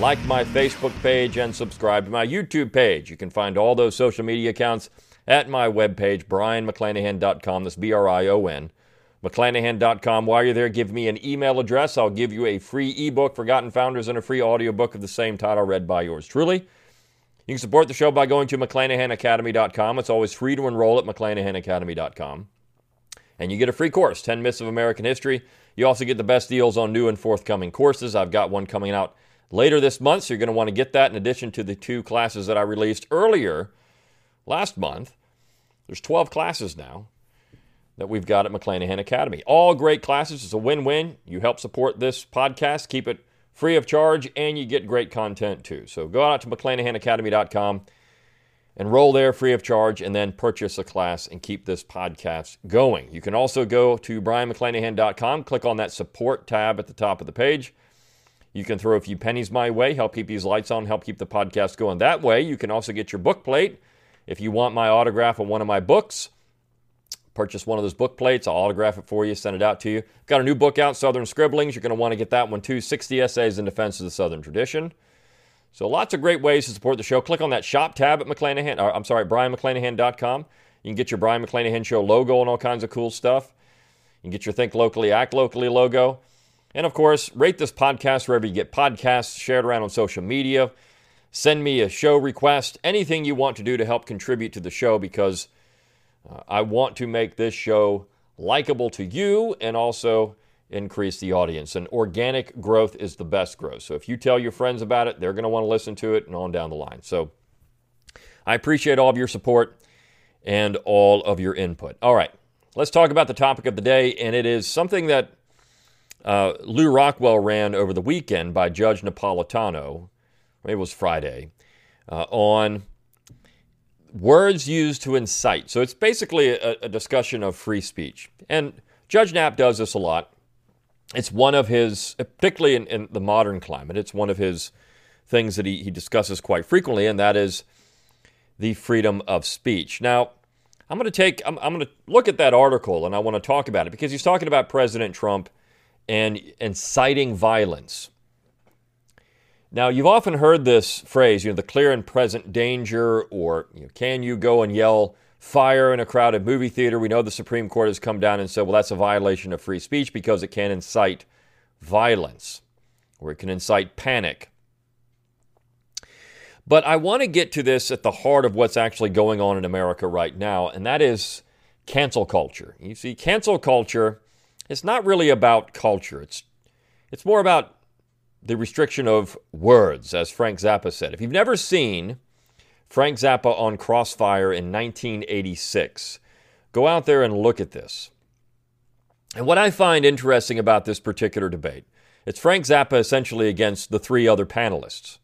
like my Facebook page, and subscribe to my YouTube page. You can find all those social media accounts at my webpage, brionmcclanahan.com. That's B R I O N. McClanahan.com. While you're there, give me an email address. I'll give you a free ebook, Forgotten Founders, and a free audiobook of the same title read by yours truly. You can support the show by going to McClanahanacademy.com. It's always free to enroll at McClanahanacademy.com. And you get a free course 10 Myths of American History. You also get the best deals on new and forthcoming courses. I've got one coming out later this month, so you're going to want to get that in addition to the two classes that I released earlier last month. There's 12 classes now that we've got at McClanahan Academy. All great classes. It's a win win. You help support this podcast, keep it free of charge, and you get great content too. So go out to McClanahanacademy.com enroll there free of charge, and then purchase a class and keep this podcast going. You can also go to brionmcclanahan.com, click on that support tab at the top of the page. You can throw a few pennies my way, help keep these lights on, help keep the podcast going. That way, you can also get your book plate. If you want my autograph on one of my books, purchase one of those book plates. I'll autograph it for you, send it out to you. Got a new book out, Southern Scribblings. You're going to want to get that one too 60 Essays in Defense of the Southern Tradition. So lots of great ways to support the show. Click on that shop tab at McClanahan, or, I'm sorry, BrionMcClanahan.com. You can get your Brion McClanahan Show logo and all kinds of cool stuff. You can get your Think Locally, Act Locally logo. And of course, rate this podcast wherever you get podcasts, share it around on social media. Send me a show request, anything you want to do to help contribute to the show because uh, I want to make this show likable to you and also increase the audience. And organic growth is the best growth. So if you tell your friends about it, they're going to want to listen to it and on down the line. So I appreciate all of your support and all of your input. All right, let's talk about the topic of the day, and it is something that uh, Lew Rockwell ran over the weekend by Judge Napolitano. It was Friday uh, on words used to incite. So it's basically a, a discussion of free speech, and Judge Nap does this a lot it's one of his, particularly in, in, the modern climate, it's one of his things that he, he discusses quite frequently, and that is the freedom of speech. Now, I'm going to take, I'm, I'm going to look at that article and I want to talk about it because he's talking about President Trump and inciting violence. Now, you've often heard this phrase, you know, the clear and present danger, or you know, can you go and yell fire in a crowded movie theater. We know the Supreme Court has come down and said, well, that's a violation of free speech because it can incite violence or it can incite panic. But I want to get to this at the heart of what's actually going on in America right now, and that is cancel culture. You see, cancel culture is not really about culture. It's it's more about the restriction of words, as Frank Zappa said. If you've never seen Frank Zappa on Crossfire in 1986. Go out there and look at this. And what I find interesting about this particular debate, it's Frank Zappa essentially against the three other panelists.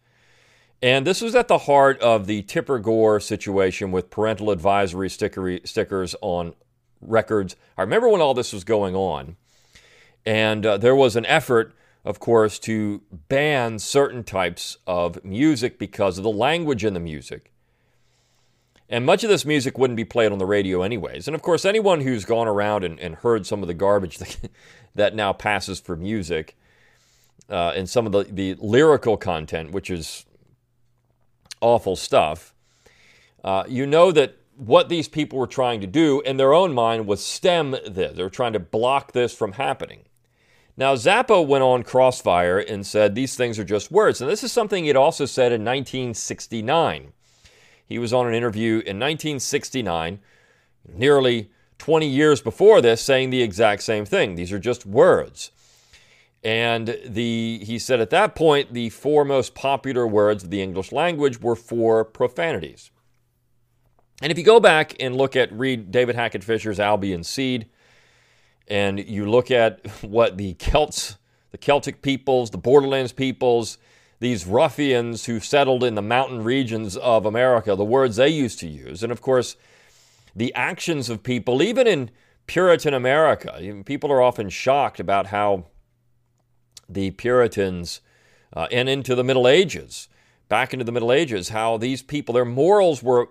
And this was at the heart of the Tipper Gore situation with parental advisory stickers on records. I remember when all this was going on. And uh, there was an effort, of course, to ban certain types of music because of the language in the music. And much of this music wouldn't be played on the radio, anyways. And of course, anyone who's gone around and, and heard some of the garbage that, that now passes for music uh, and some of the, the lyrical content, which is awful stuff, uh, you know that what these people were trying to do in their own mind was stem this. They were trying to block this from happening. Now, Zappa went on Crossfire and said these things are just words. And this is something he'd also said in 1969. He was on an interview in 1969, nearly 20 years before this, saying the exact same thing. These are just words. And the he said at that point the four most popular words of the English language were four profanities. And if you go back and look at read David Hackett Fischer's Albion Seed, and you look at what the Celts, the Celtic peoples, the Borderlands peoples, these ruffians who settled in the mountain regions of America, the words they used to use, and of course, the actions of people, even in Puritan America, people are often shocked about how the Puritans uh, and into the Middle Ages, back into the Middle Ages, how these people, their morals were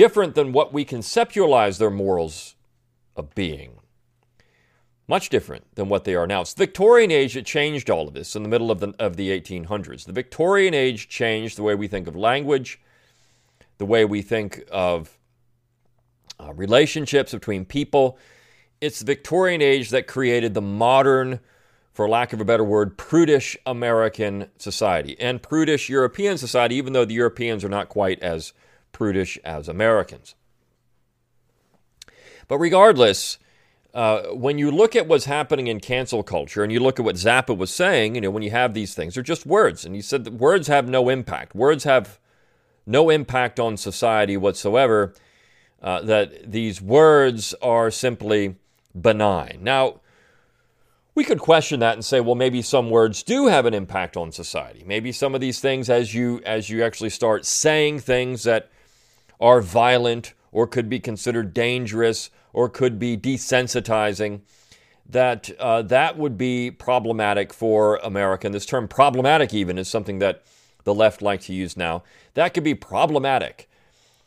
different than what we conceptualize their morals of being much different than what they are now. It's the Victorian age that changed all of this in the middle of the, of the 1800s. The Victorian age changed the way we think of language, the way we think of uh, relationships between people. It's the Victorian age that created the modern, for lack of a better word, prudish American society and prudish European society, even though the Europeans are not quite as prudish as Americans. But regardless, uh, when you look at what's happening in cancel culture and you look at what Zappa was saying, you know, when you have these things, they're just words. And he said that words have no impact. Words have no impact on society whatsoever. Uh, that these words are simply benign. Now, we could question that and say, well, maybe some words do have an impact on society. Maybe some of these things, as you as you actually start saying things that are violent or could be considered dangerous or could be desensitizing, that uh, that would be problematic for America. And this term problematic, even, is something that the left like to use now. That could be problematic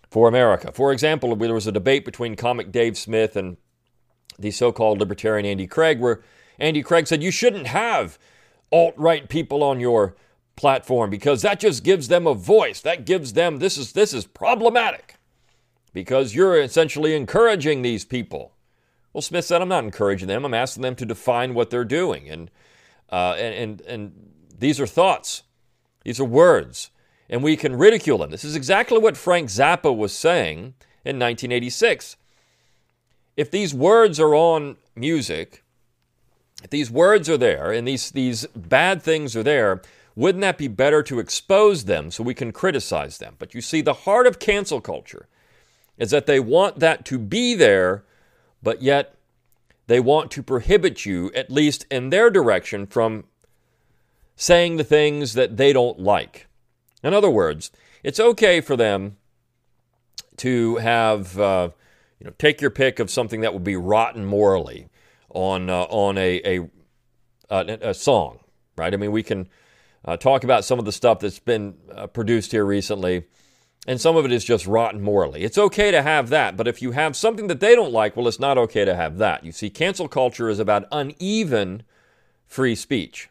for America. For example, there was a debate between comic Dave Smith and the so called libertarian Andy Craig, where Andy Craig said, You shouldn't have alt right people on your platform because that just gives them a voice. That gives them this is this is problematic because you're essentially encouraging these people. Well, Smith said, I'm not encouraging them. I'm asking them to define what they're doing. And, uh, and, and, and these are thoughts, these are words, and we can ridicule them. This is exactly what Frank Zappa was saying in 1986. If these words are on music, if these words are there and these, these bad things are there, wouldn't that be better to expose them so we can criticize them? But you see, the heart of cancel culture is that they want that to be there, but yet they want to prohibit you, at least in their direction, from saying the things that they don't like. In other words, it's okay for them to have, uh, you know, take your pick of something that would be rotten morally on uh, on a a, a, a, song, right? I mean, we can uh, talk about some of the stuff that's been uh, produced here recently and some of it is just rotten morally. It's okay to have that, but if you have something that they don't like, well, it's not okay to have that. You see, cancel culture is about uneven free speech.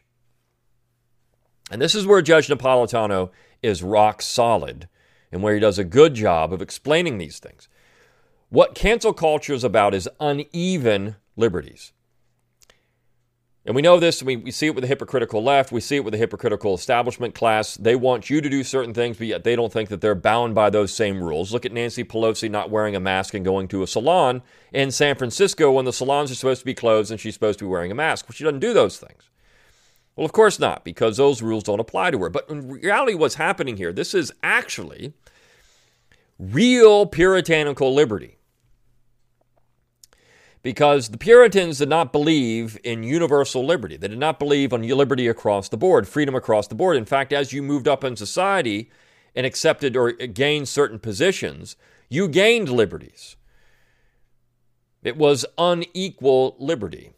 And this is where Judge Napolitano is rock solid and where he does a good job of explaining these things. What cancel culture is about is uneven liberties. And we know this, we, we see it with the hypocritical left, we see it with the hypocritical establishment class. They want you to do certain things, but yet they don't think that they're bound by those same rules. Look at Nancy Pelosi not wearing a mask and going to a salon in San Francisco when the salons are supposed to be closed and she's supposed to be wearing a mask. Well, she doesn't do those things. Well, of course not, because those rules don't apply to her. But in reality, what's happening here, this is actually real puritanical liberty because the Puritans did not believe in universal liberty. They did not believe on liberty across the board, freedom across the board. In fact, as you moved up in society and accepted or gained certain positions, you gained liberties. It was unequal liberty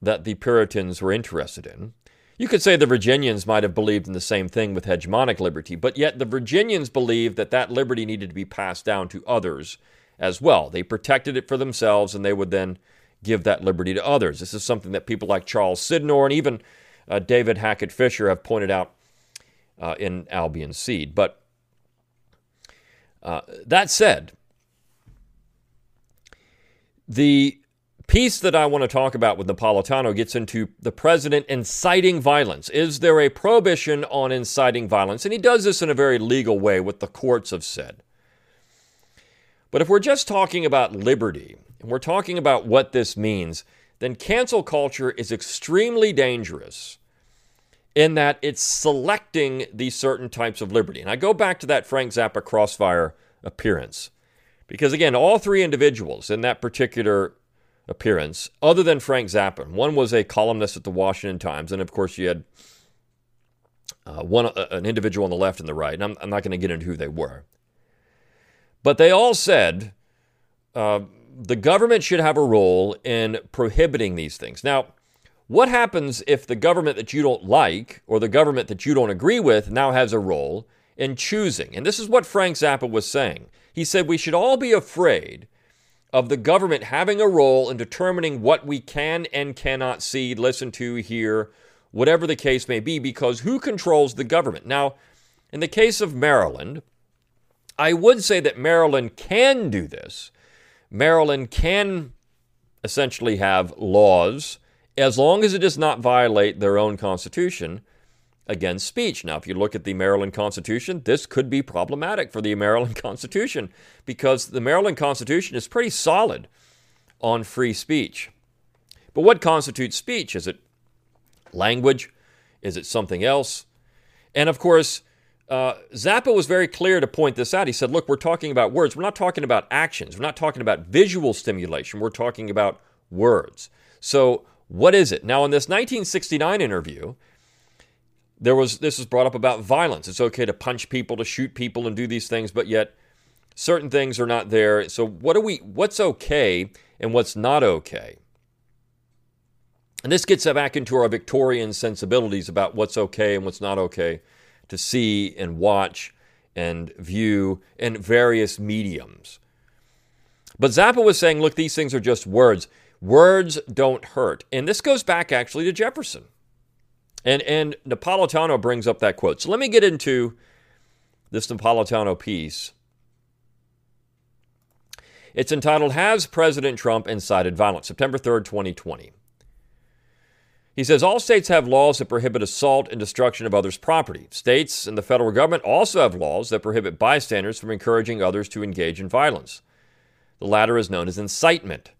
that the Puritans were interested in. You could say the Virginians might have believed in the same thing with hegemonic liberty, but yet the Virginians believed that that liberty needed to be passed down to others as well. They protected it for themselves and they would then give that liberty to others. This is something that people like Charles Sydnor and even uh, David Hackett Fischer have pointed out uh, in Albion Seed. But uh, that said, the piece that I want to talk about with Napolitano gets into the president inciting violence. Is there a prohibition on inciting violence? And he does this in a very legal way, what the courts have said. But if we're just talking about liberty, and we're talking about what this means, then cancel culture is extremely dangerous in that it's selecting these certain types of liberty. And I go back to that Frank Zappa crossfire appearance. Because again, all three individuals in that particular appearance, other than Frank Zappa, one was a columnist at the Washington Times, and of course you had uh, one uh, an individual on the left and the right. And I'm, I'm not going to get into who they were, but they all said uh, the government should have a role in prohibiting these things. Now, what happens if the government that you don't like or the government that you don't agree with now has a role in choosing? And this is what Frank Zappa was saying. He said we should all be afraid of the government having a role in determining what we can and cannot see, listen to, hear, whatever the case may be, because who controls the government? Now, in the case of Maryland, I would say that Maryland can do this. Maryland can essentially have laws as long as it does not violate their own constitution against speech. Now, if you look at the Maryland Constitution, this could be problematic for the Maryland Constitution because the Maryland Constitution is pretty solid on free speech. But what constitutes speech? Is it language? Is it something else? And of course, uh, Zappa was very clear to point this out. He said, Look, we're talking about words. We're not talking about actions. We're not talking about visual stimulation. We're talking about words. So, what is it? Now, in this 1969 interview, there was this was brought up about violence. It's okay to punch people, to shoot people, and do these things, but yet certain things are not there. So, what are we? What's okay and what's not okay? And this gets back into our Victorian sensibilities about what's okay and what's not okay to see and watch and view in various mediums. But Zappa was saying, look, these things are just words. Words don't hurt. And this goes back actually to Jefferson. And, and Napolitano brings up that quote. So let me get into this Napolitano piece. It's entitled Has President Trump Incited Violence? September 3rd, 2020. He says all states have laws that prohibit assault and destruction of others' property. States and the federal government also have laws that prohibit bystanders from encouraging others to engage in violence. The latter is known as incitement.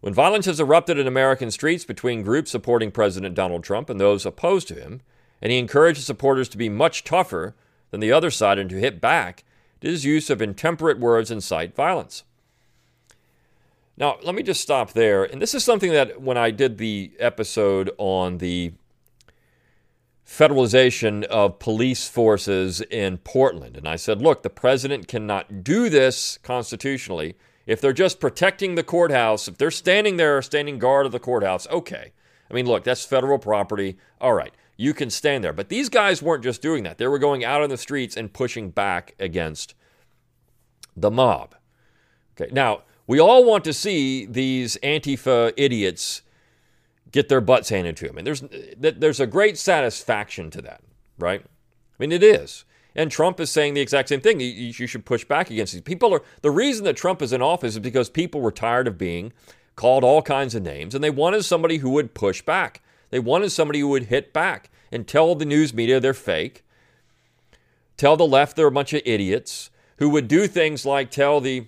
When violence has erupted in American streets between groups supporting President Donald Trump and those opposed to him, and he encouraged his supporters to be much tougher than the other side and to hit back, his use of intemperate words incite violence. Now, let me just stop there. And this is something that when I did the episode on the federalization of police forces in Portland, and I said, look, the president cannot do this constitutionally if they're just protecting the courthouse, if they're standing there, standing guard of the courthouse, okay. I mean, look, that's federal property. All right, you can stand there. But these guys weren't just doing that, they were going out on the streets and pushing back against the mob. Okay, now, we all want to see these Antifa idiots get their butts handed to them. And there's, there's a great satisfaction to that, right? I mean, it is. And Trump is saying the exact same thing. You, you should push back against these people. Are the reason that Trump is in office is because people were tired of being called all kinds of names, and they wanted somebody who would push back. They wanted somebody who would hit back and tell the news media they're fake, tell the left they're a bunch of idiots, who would do things like tell the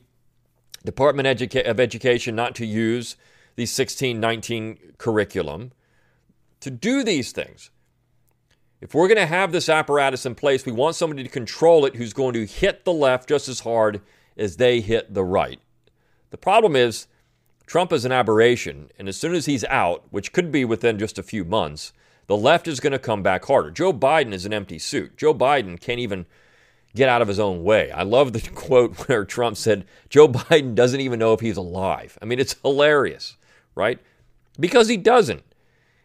Department of Education not to use the 1619 curriculum, to do these things. If we're going to have this apparatus in place, we want somebody to control it who's going to hit the left just as hard as they hit the right. The problem is, Trump is an aberration, and as soon as he's out, which could be within just a few months, the left is going to come back harder. Joe Biden is an empty suit. Joe Biden can't even get out of his own way. I love the quote where Trump said, Joe Biden doesn't even know if he's alive. I mean, it's hilarious, right? Because he doesn't.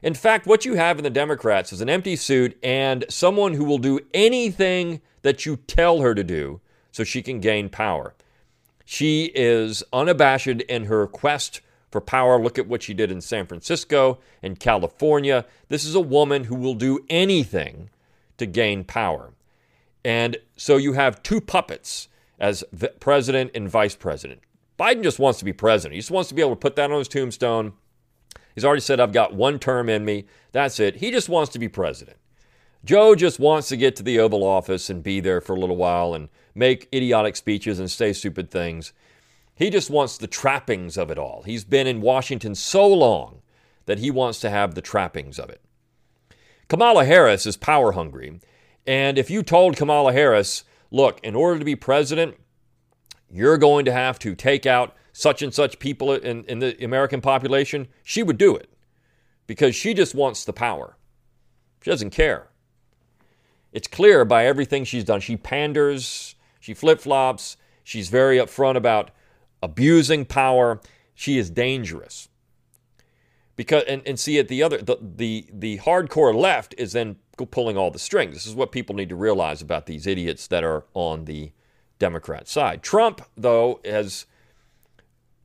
In fact, what you have in the Democrats is an empty suit and someone who will do anything that you tell her to do so she can gain power. She is unabashed in her quest for power. Look at what she did in San Francisco and California. This is a woman who will do anything to gain power. And so you have two puppets as president and vice president. Biden just wants to be president. He just wants to be able to put that on his tombstone. He's already said, I've got one term in me. That's it. He just wants to be president. Joe just wants to get to the Oval Office and be there for a little while and make idiotic speeches and say stupid things. He just wants the trappings of it all. He's been in Washington so long that he wants to have the trappings of it. Kamala Harris is power hungry. And if you told Kamala Harris, look, in order to be president, you're going to have to take out such and such people in, in the American population, she would do it because she just wants the power. She doesn't care. It's clear by everything she's done. She panders, she flip flops, she's very upfront about abusing power. She is dangerous. Because and, and see at the other the, the the hardcore left is then pulling all the strings. This is what people need to realize about these idiots that are on the Democrat side. Trump, though, has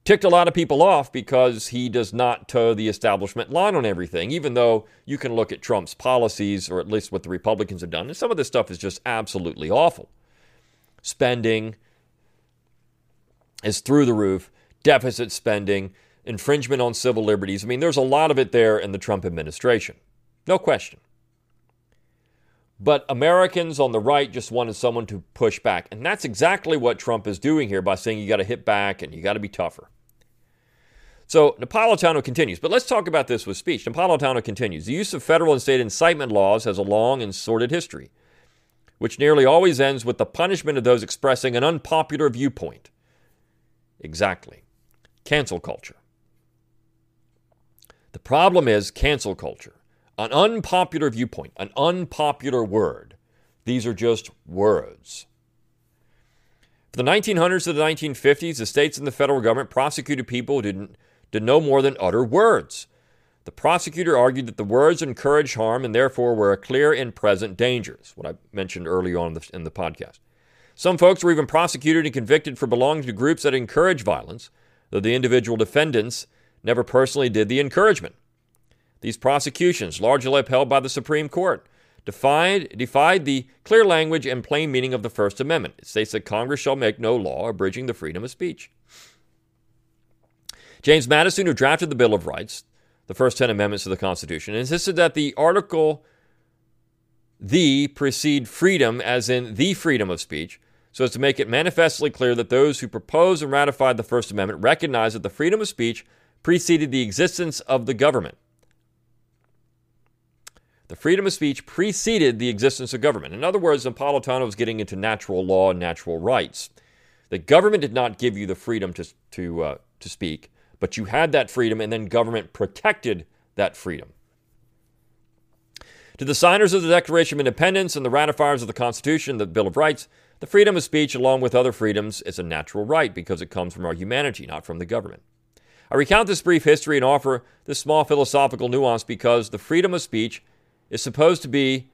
ticked a lot of people off because he does not toe the establishment line on everything, even though you can look at Trump's policies, or at least what the Republicans have done, and some of this stuff is just absolutely awful. Spending is through the roof, deficit spending, infringement on civil liberties. I mean, there's a lot of it there in the Trump administration. No question. But Americans on the right just wanted someone to push back. And that's exactly what Trump is doing here by saying you got to hit back and you got to be tougher. So Napolitano continues, but let's talk about this with speech. Napolitano continues The use of federal and state incitement laws has a long and sordid history, which nearly always ends with the punishment of those expressing an unpopular viewpoint. Exactly. Cancel culture. The problem is cancel culture. An unpopular viewpoint, an unpopular word. These are just words. From the 1900s to the 1950s, the states and the federal government prosecuted people who didn't, did no more than utter words. The prosecutor argued that the words encouraged harm and therefore were a clear and present danger. What I mentioned earlier on in the, in the podcast. Some folks were even prosecuted and convicted for belonging to groups that encourage violence, though the individual defendants never personally did the encouragement. These prosecutions, largely upheld by the Supreme Court, defied, defied the clear language and plain meaning of the First Amendment. It states that Congress shall make no law abridging the freedom of speech. James Madison, who drafted the Bill of Rights, the first 10 amendments to the Constitution, insisted that the article the precede freedom, as in the freedom of speech, so as to make it manifestly clear that those who proposed and ratified the First Amendment recognized that the freedom of speech preceded the existence of the government. The freedom of speech preceded the existence of government. In other words, Napolitano was getting into natural law and natural rights. The government did not give you the freedom to, to, uh, to speak, but you had that freedom, and then government protected that freedom. To the signers of the Declaration of Independence and the ratifiers of the Constitution, the Bill of Rights, the freedom of speech, along with other freedoms, is a natural right because it comes from our humanity, not from the government. I recount this brief history and offer this small philosophical nuance because the freedom of speech is supposed to be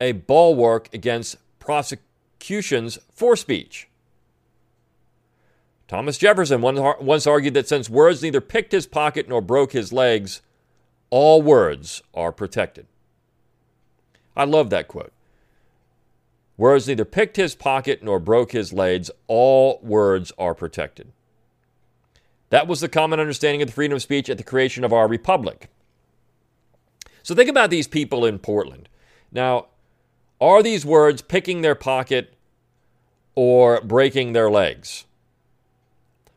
a bulwark against prosecutions for speech. Thomas Jefferson once argued that since words neither picked his pocket nor broke his legs, all words are protected. I love that quote. Words neither picked his pocket nor broke his legs, all words are protected. That was the common understanding of the freedom of speech at the creation of our republic. So think about these people in Portland. Now, are these words picking their pocket or breaking their legs?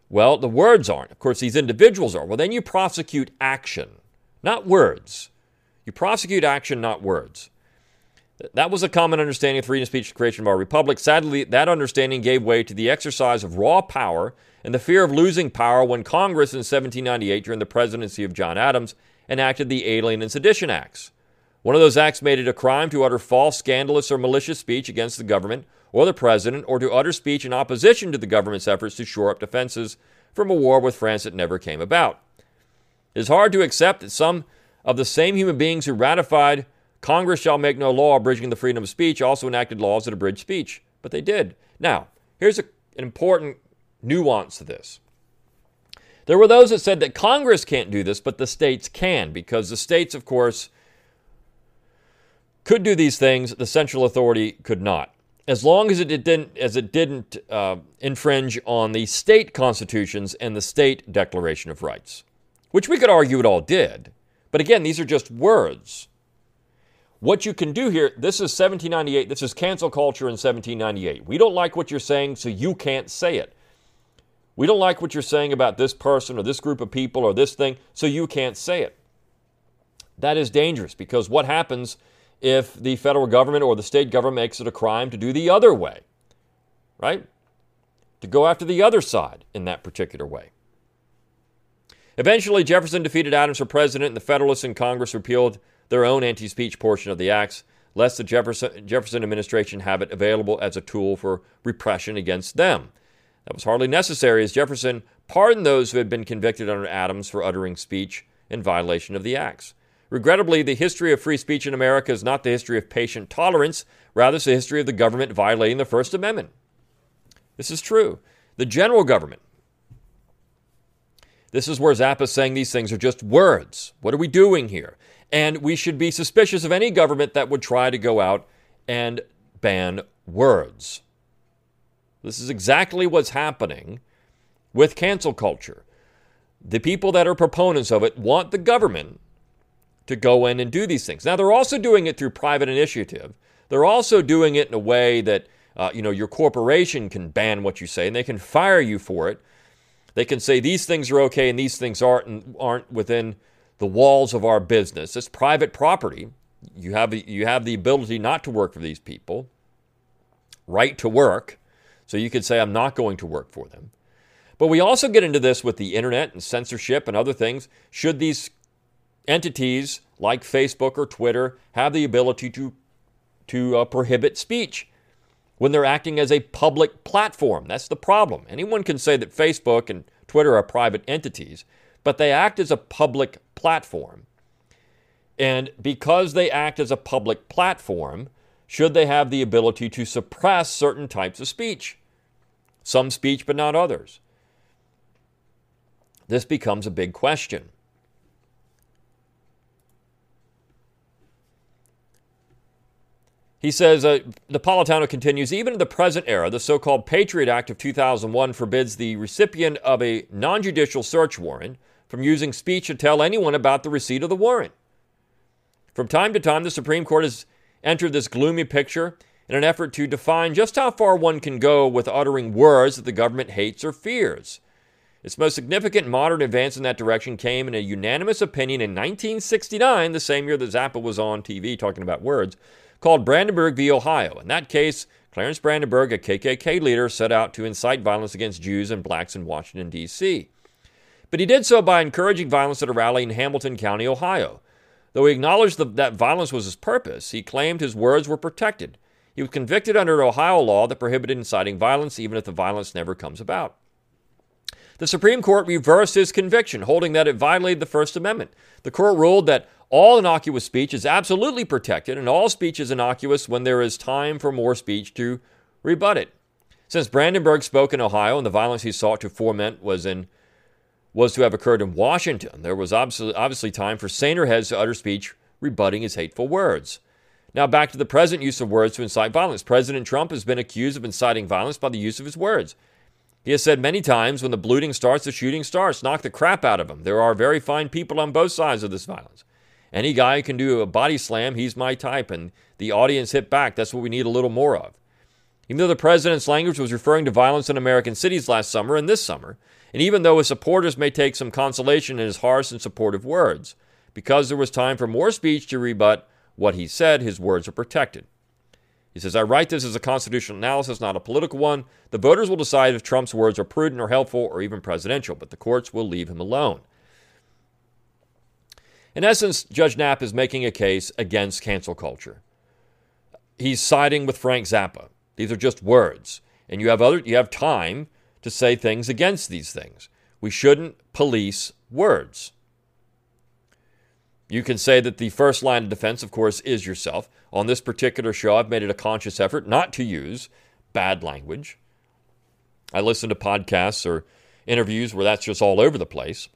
Well, the words aren't. Of course, these individuals are. Well, then you prosecute action, not words. You prosecute action, not words. That was a common understanding of freedom of speech, creation of our republic. Sadly, that understanding gave way to the exercise of raw power and the fear of losing power when Congress in 1798, during the presidency of John Adams, enacted the Alien and Sedition Acts. One of those acts made it a crime to utter false, scandalous, or malicious speech against the government or the president, or to utter speech in opposition to the government's efforts to shore up defenses from a war with France that never came about. It is hard to accept that some of the same human beings who ratified Congress shall make no law abridging the freedom of speech also enacted laws that abridge speech, but they did. Now, here's a, an important nuance to this. There were those that said that Congress can't do this, but the states can, because the states, of course, could do these things, the central authority could not. as long as it didn't as it didn't uh, infringe on the state constitutions and the state Declaration of Rights, which we could argue it all did. But again, these are just words. What you can do here, this is 1798. This is cancel culture in 1798. We don't like what you're saying, so you can't say it. We don't like what you're saying about this person or this group of people or this thing, so you can't say it. That is dangerous because what happens if the federal government or the state government makes it a crime to do the other way, right? To go after the other side in that particular way. Eventually, Jefferson defeated Adams for president, and the Federalists in Congress repealed their own anti speech portion of the acts, lest the Jefferson, Jefferson administration have it available as a tool for repression against them. That was hardly necessary, as Jefferson pardoned those who had been convicted under Adams for uttering speech in violation of the acts. Regrettably, the history of free speech in America is not the history of patient tolerance, rather, it's the history of the government violating the First Amendment. This is true. The general government. This is where Zappa is saying these things are just words. What are we doing here? And we should be suspicious of any government that would try to go out and ban words. This is exactly what's happening with cancel culture. The people that are proponents of it want the government to go in and do these things. Now, they're also doing it through private initiative. They're also doing it in a way that, uh, you know, your corporation can ban what you say and they can fire you for it. They can say these things are okay and these things aren't, and aren't within the walls of our business. It's private property. You have, you have the ability not to work for these people, right to work. So you could say, I'm not going to work for them. But we also get into this with the internet and censorship and other things. Should these entities like Facebook or Twitter have the ability to, to uh, prohibit speech when they're acting as a public platform? That's the problem. Anyone can say that Facebook and Twitter are private entities, but they act as a public platform. And because they act as a public platform, should they have the ability to suppress certain types of speech? Some speech, but not others. This becomes a big question. He says, uh, Napolitano continues, even in the present era, the so called Patriot Act of 2001 forbids the recipient of a non judicial search warrant from using speech to tell anyone about the receipt of the warrant. From time to time, the Supreme Court has entered this gloomy picture in an effort to define just how far one can go with uttering words that the government hates or fears. Its most significant modern advance in that direction came in a unanimous opinion in 1969, the same year that Zappa was on TV talking about words, called Brandenburg v. Ohio. In that case, Clarence Brandenburg, a KKK leader, set out to incite violence against Jews and blacks in Washington, D.C. But he did so by encouraging violence at a rally in Hamilton County, Ohio. Though he acknowledged that violence was his purpose, he claimed his words were protected. He was convicted under Ohio law that prohibited inciting violence, even if the violence never comes about. The Supreme Court reversed his conviction, holding that it violated the First Amendment. The court ruled that all innocuous speech is absolutely protected, and all speech is innocuous when there is time for more speech to rebut it. Since Brandenburg spoke in Ohio and the violence he sought to foment was in was to have occurred in Washington, there was obviously, time for saner heads to utter speech rebutting his hateful words. Now, back to the present use of words to incite violence. President Trump has been accused of inciting violence by the use of his words. He has said many times when the looting starts, the shooting starts. Knock the crap out of him. There are very fine people on both sides of this violence. Any guy who can do a body slam, he's my type, and the audience hit back. That's what we need a little more of. Even though the president's language was referring to violence in American cities last summer and this summer, and even though his supporters may take some consolation in his harsh and supportive words, because there was time for more speech to rebut what he said, his words are protected. He says, I write this as a constitutional analysis, not a political one. The voters will decide if Trump's words are prudent or helpful or even presidential, but the courts will leave him alone. In essence, Judge Nap is making a case against cancel culture. He's siding with Frank Zappa. These are just words. And you have other you have time to say things against these things. We shouldn't police words. You can say that the first line of defense, of course, is yourself. On this particular show, I've made it a conscious effort not to use bad language. I listen to podcasts or interviews where that's just all over the place.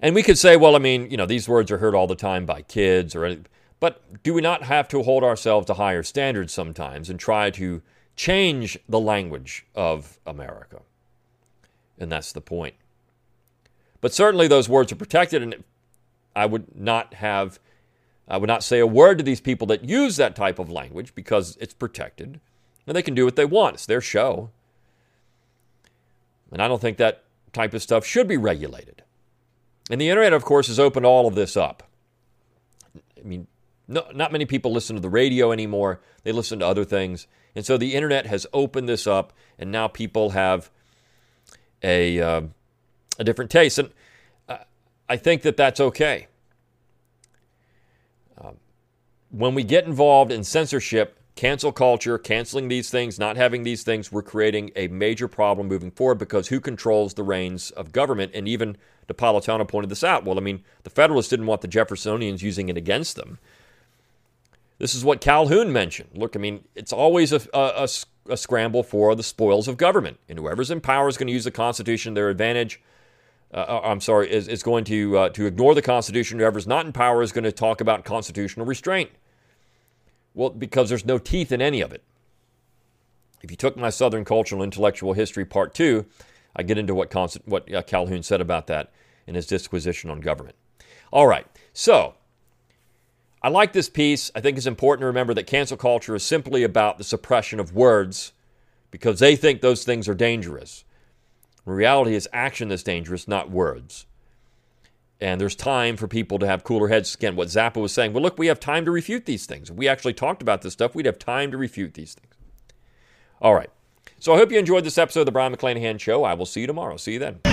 And we could say, well, I mean, you know, these words are heard all the time by kids or any, But do we not have to hold ourselves to higher standards sometimes and try to change the language of America? And that's the point. But certainly those words are protected, and I would not have, I would not say a word to these people that use that type of language because it's protected, and they can do what they want. It's their show. And I don't think that type of stuff should be regulated. And the internet, of course, has opened all of this up. I mean, no, not many people listen to the radio anymore. They listen to other things. And so the internet has opened this up, and now people have a, uh, a different taste. And uh, I think that that's okay. Um, when we get involved in censorship, cancel culture, canceling these things, not having these things, we're creating a major problem moving forward because who controls the reins of government? And even Napolitano pointed this out. Well, I mean, the Federalists didn't want the Jeffersonians using it against them. This is what Calhoun mentioned. Look, I mean, it's always a, a, a scramble for the spoils of government. And whoever's in power is going to use the Constitution to their advantage. Uh, uh, I'm sorry, is, is going to, uh, to ignore the Constitution. Whoever's not in power is going to talk about constitutional restraint. Well, because there's no teeth in any of it. If you took my Southern Cultural Intellectual History Part 2, I get into what, Const- what uh, Calhoun said about that in his disquisition on government. All right, so I like this piece. I think it's important to remember that cancel culture is simply about the suppression of words because they think those things are dangerous. In reality, it's action that's dangerous, not words. And there's time for people to have cooler heads. Again, what Zappa was saying, well, look, we have time to refute these things. If we actually talked about this stuff, we'd have time to refute these things. All right. So I hope you enjoyed this episode of the Brion McClanahan Show. I will see you tomorrow. See you then.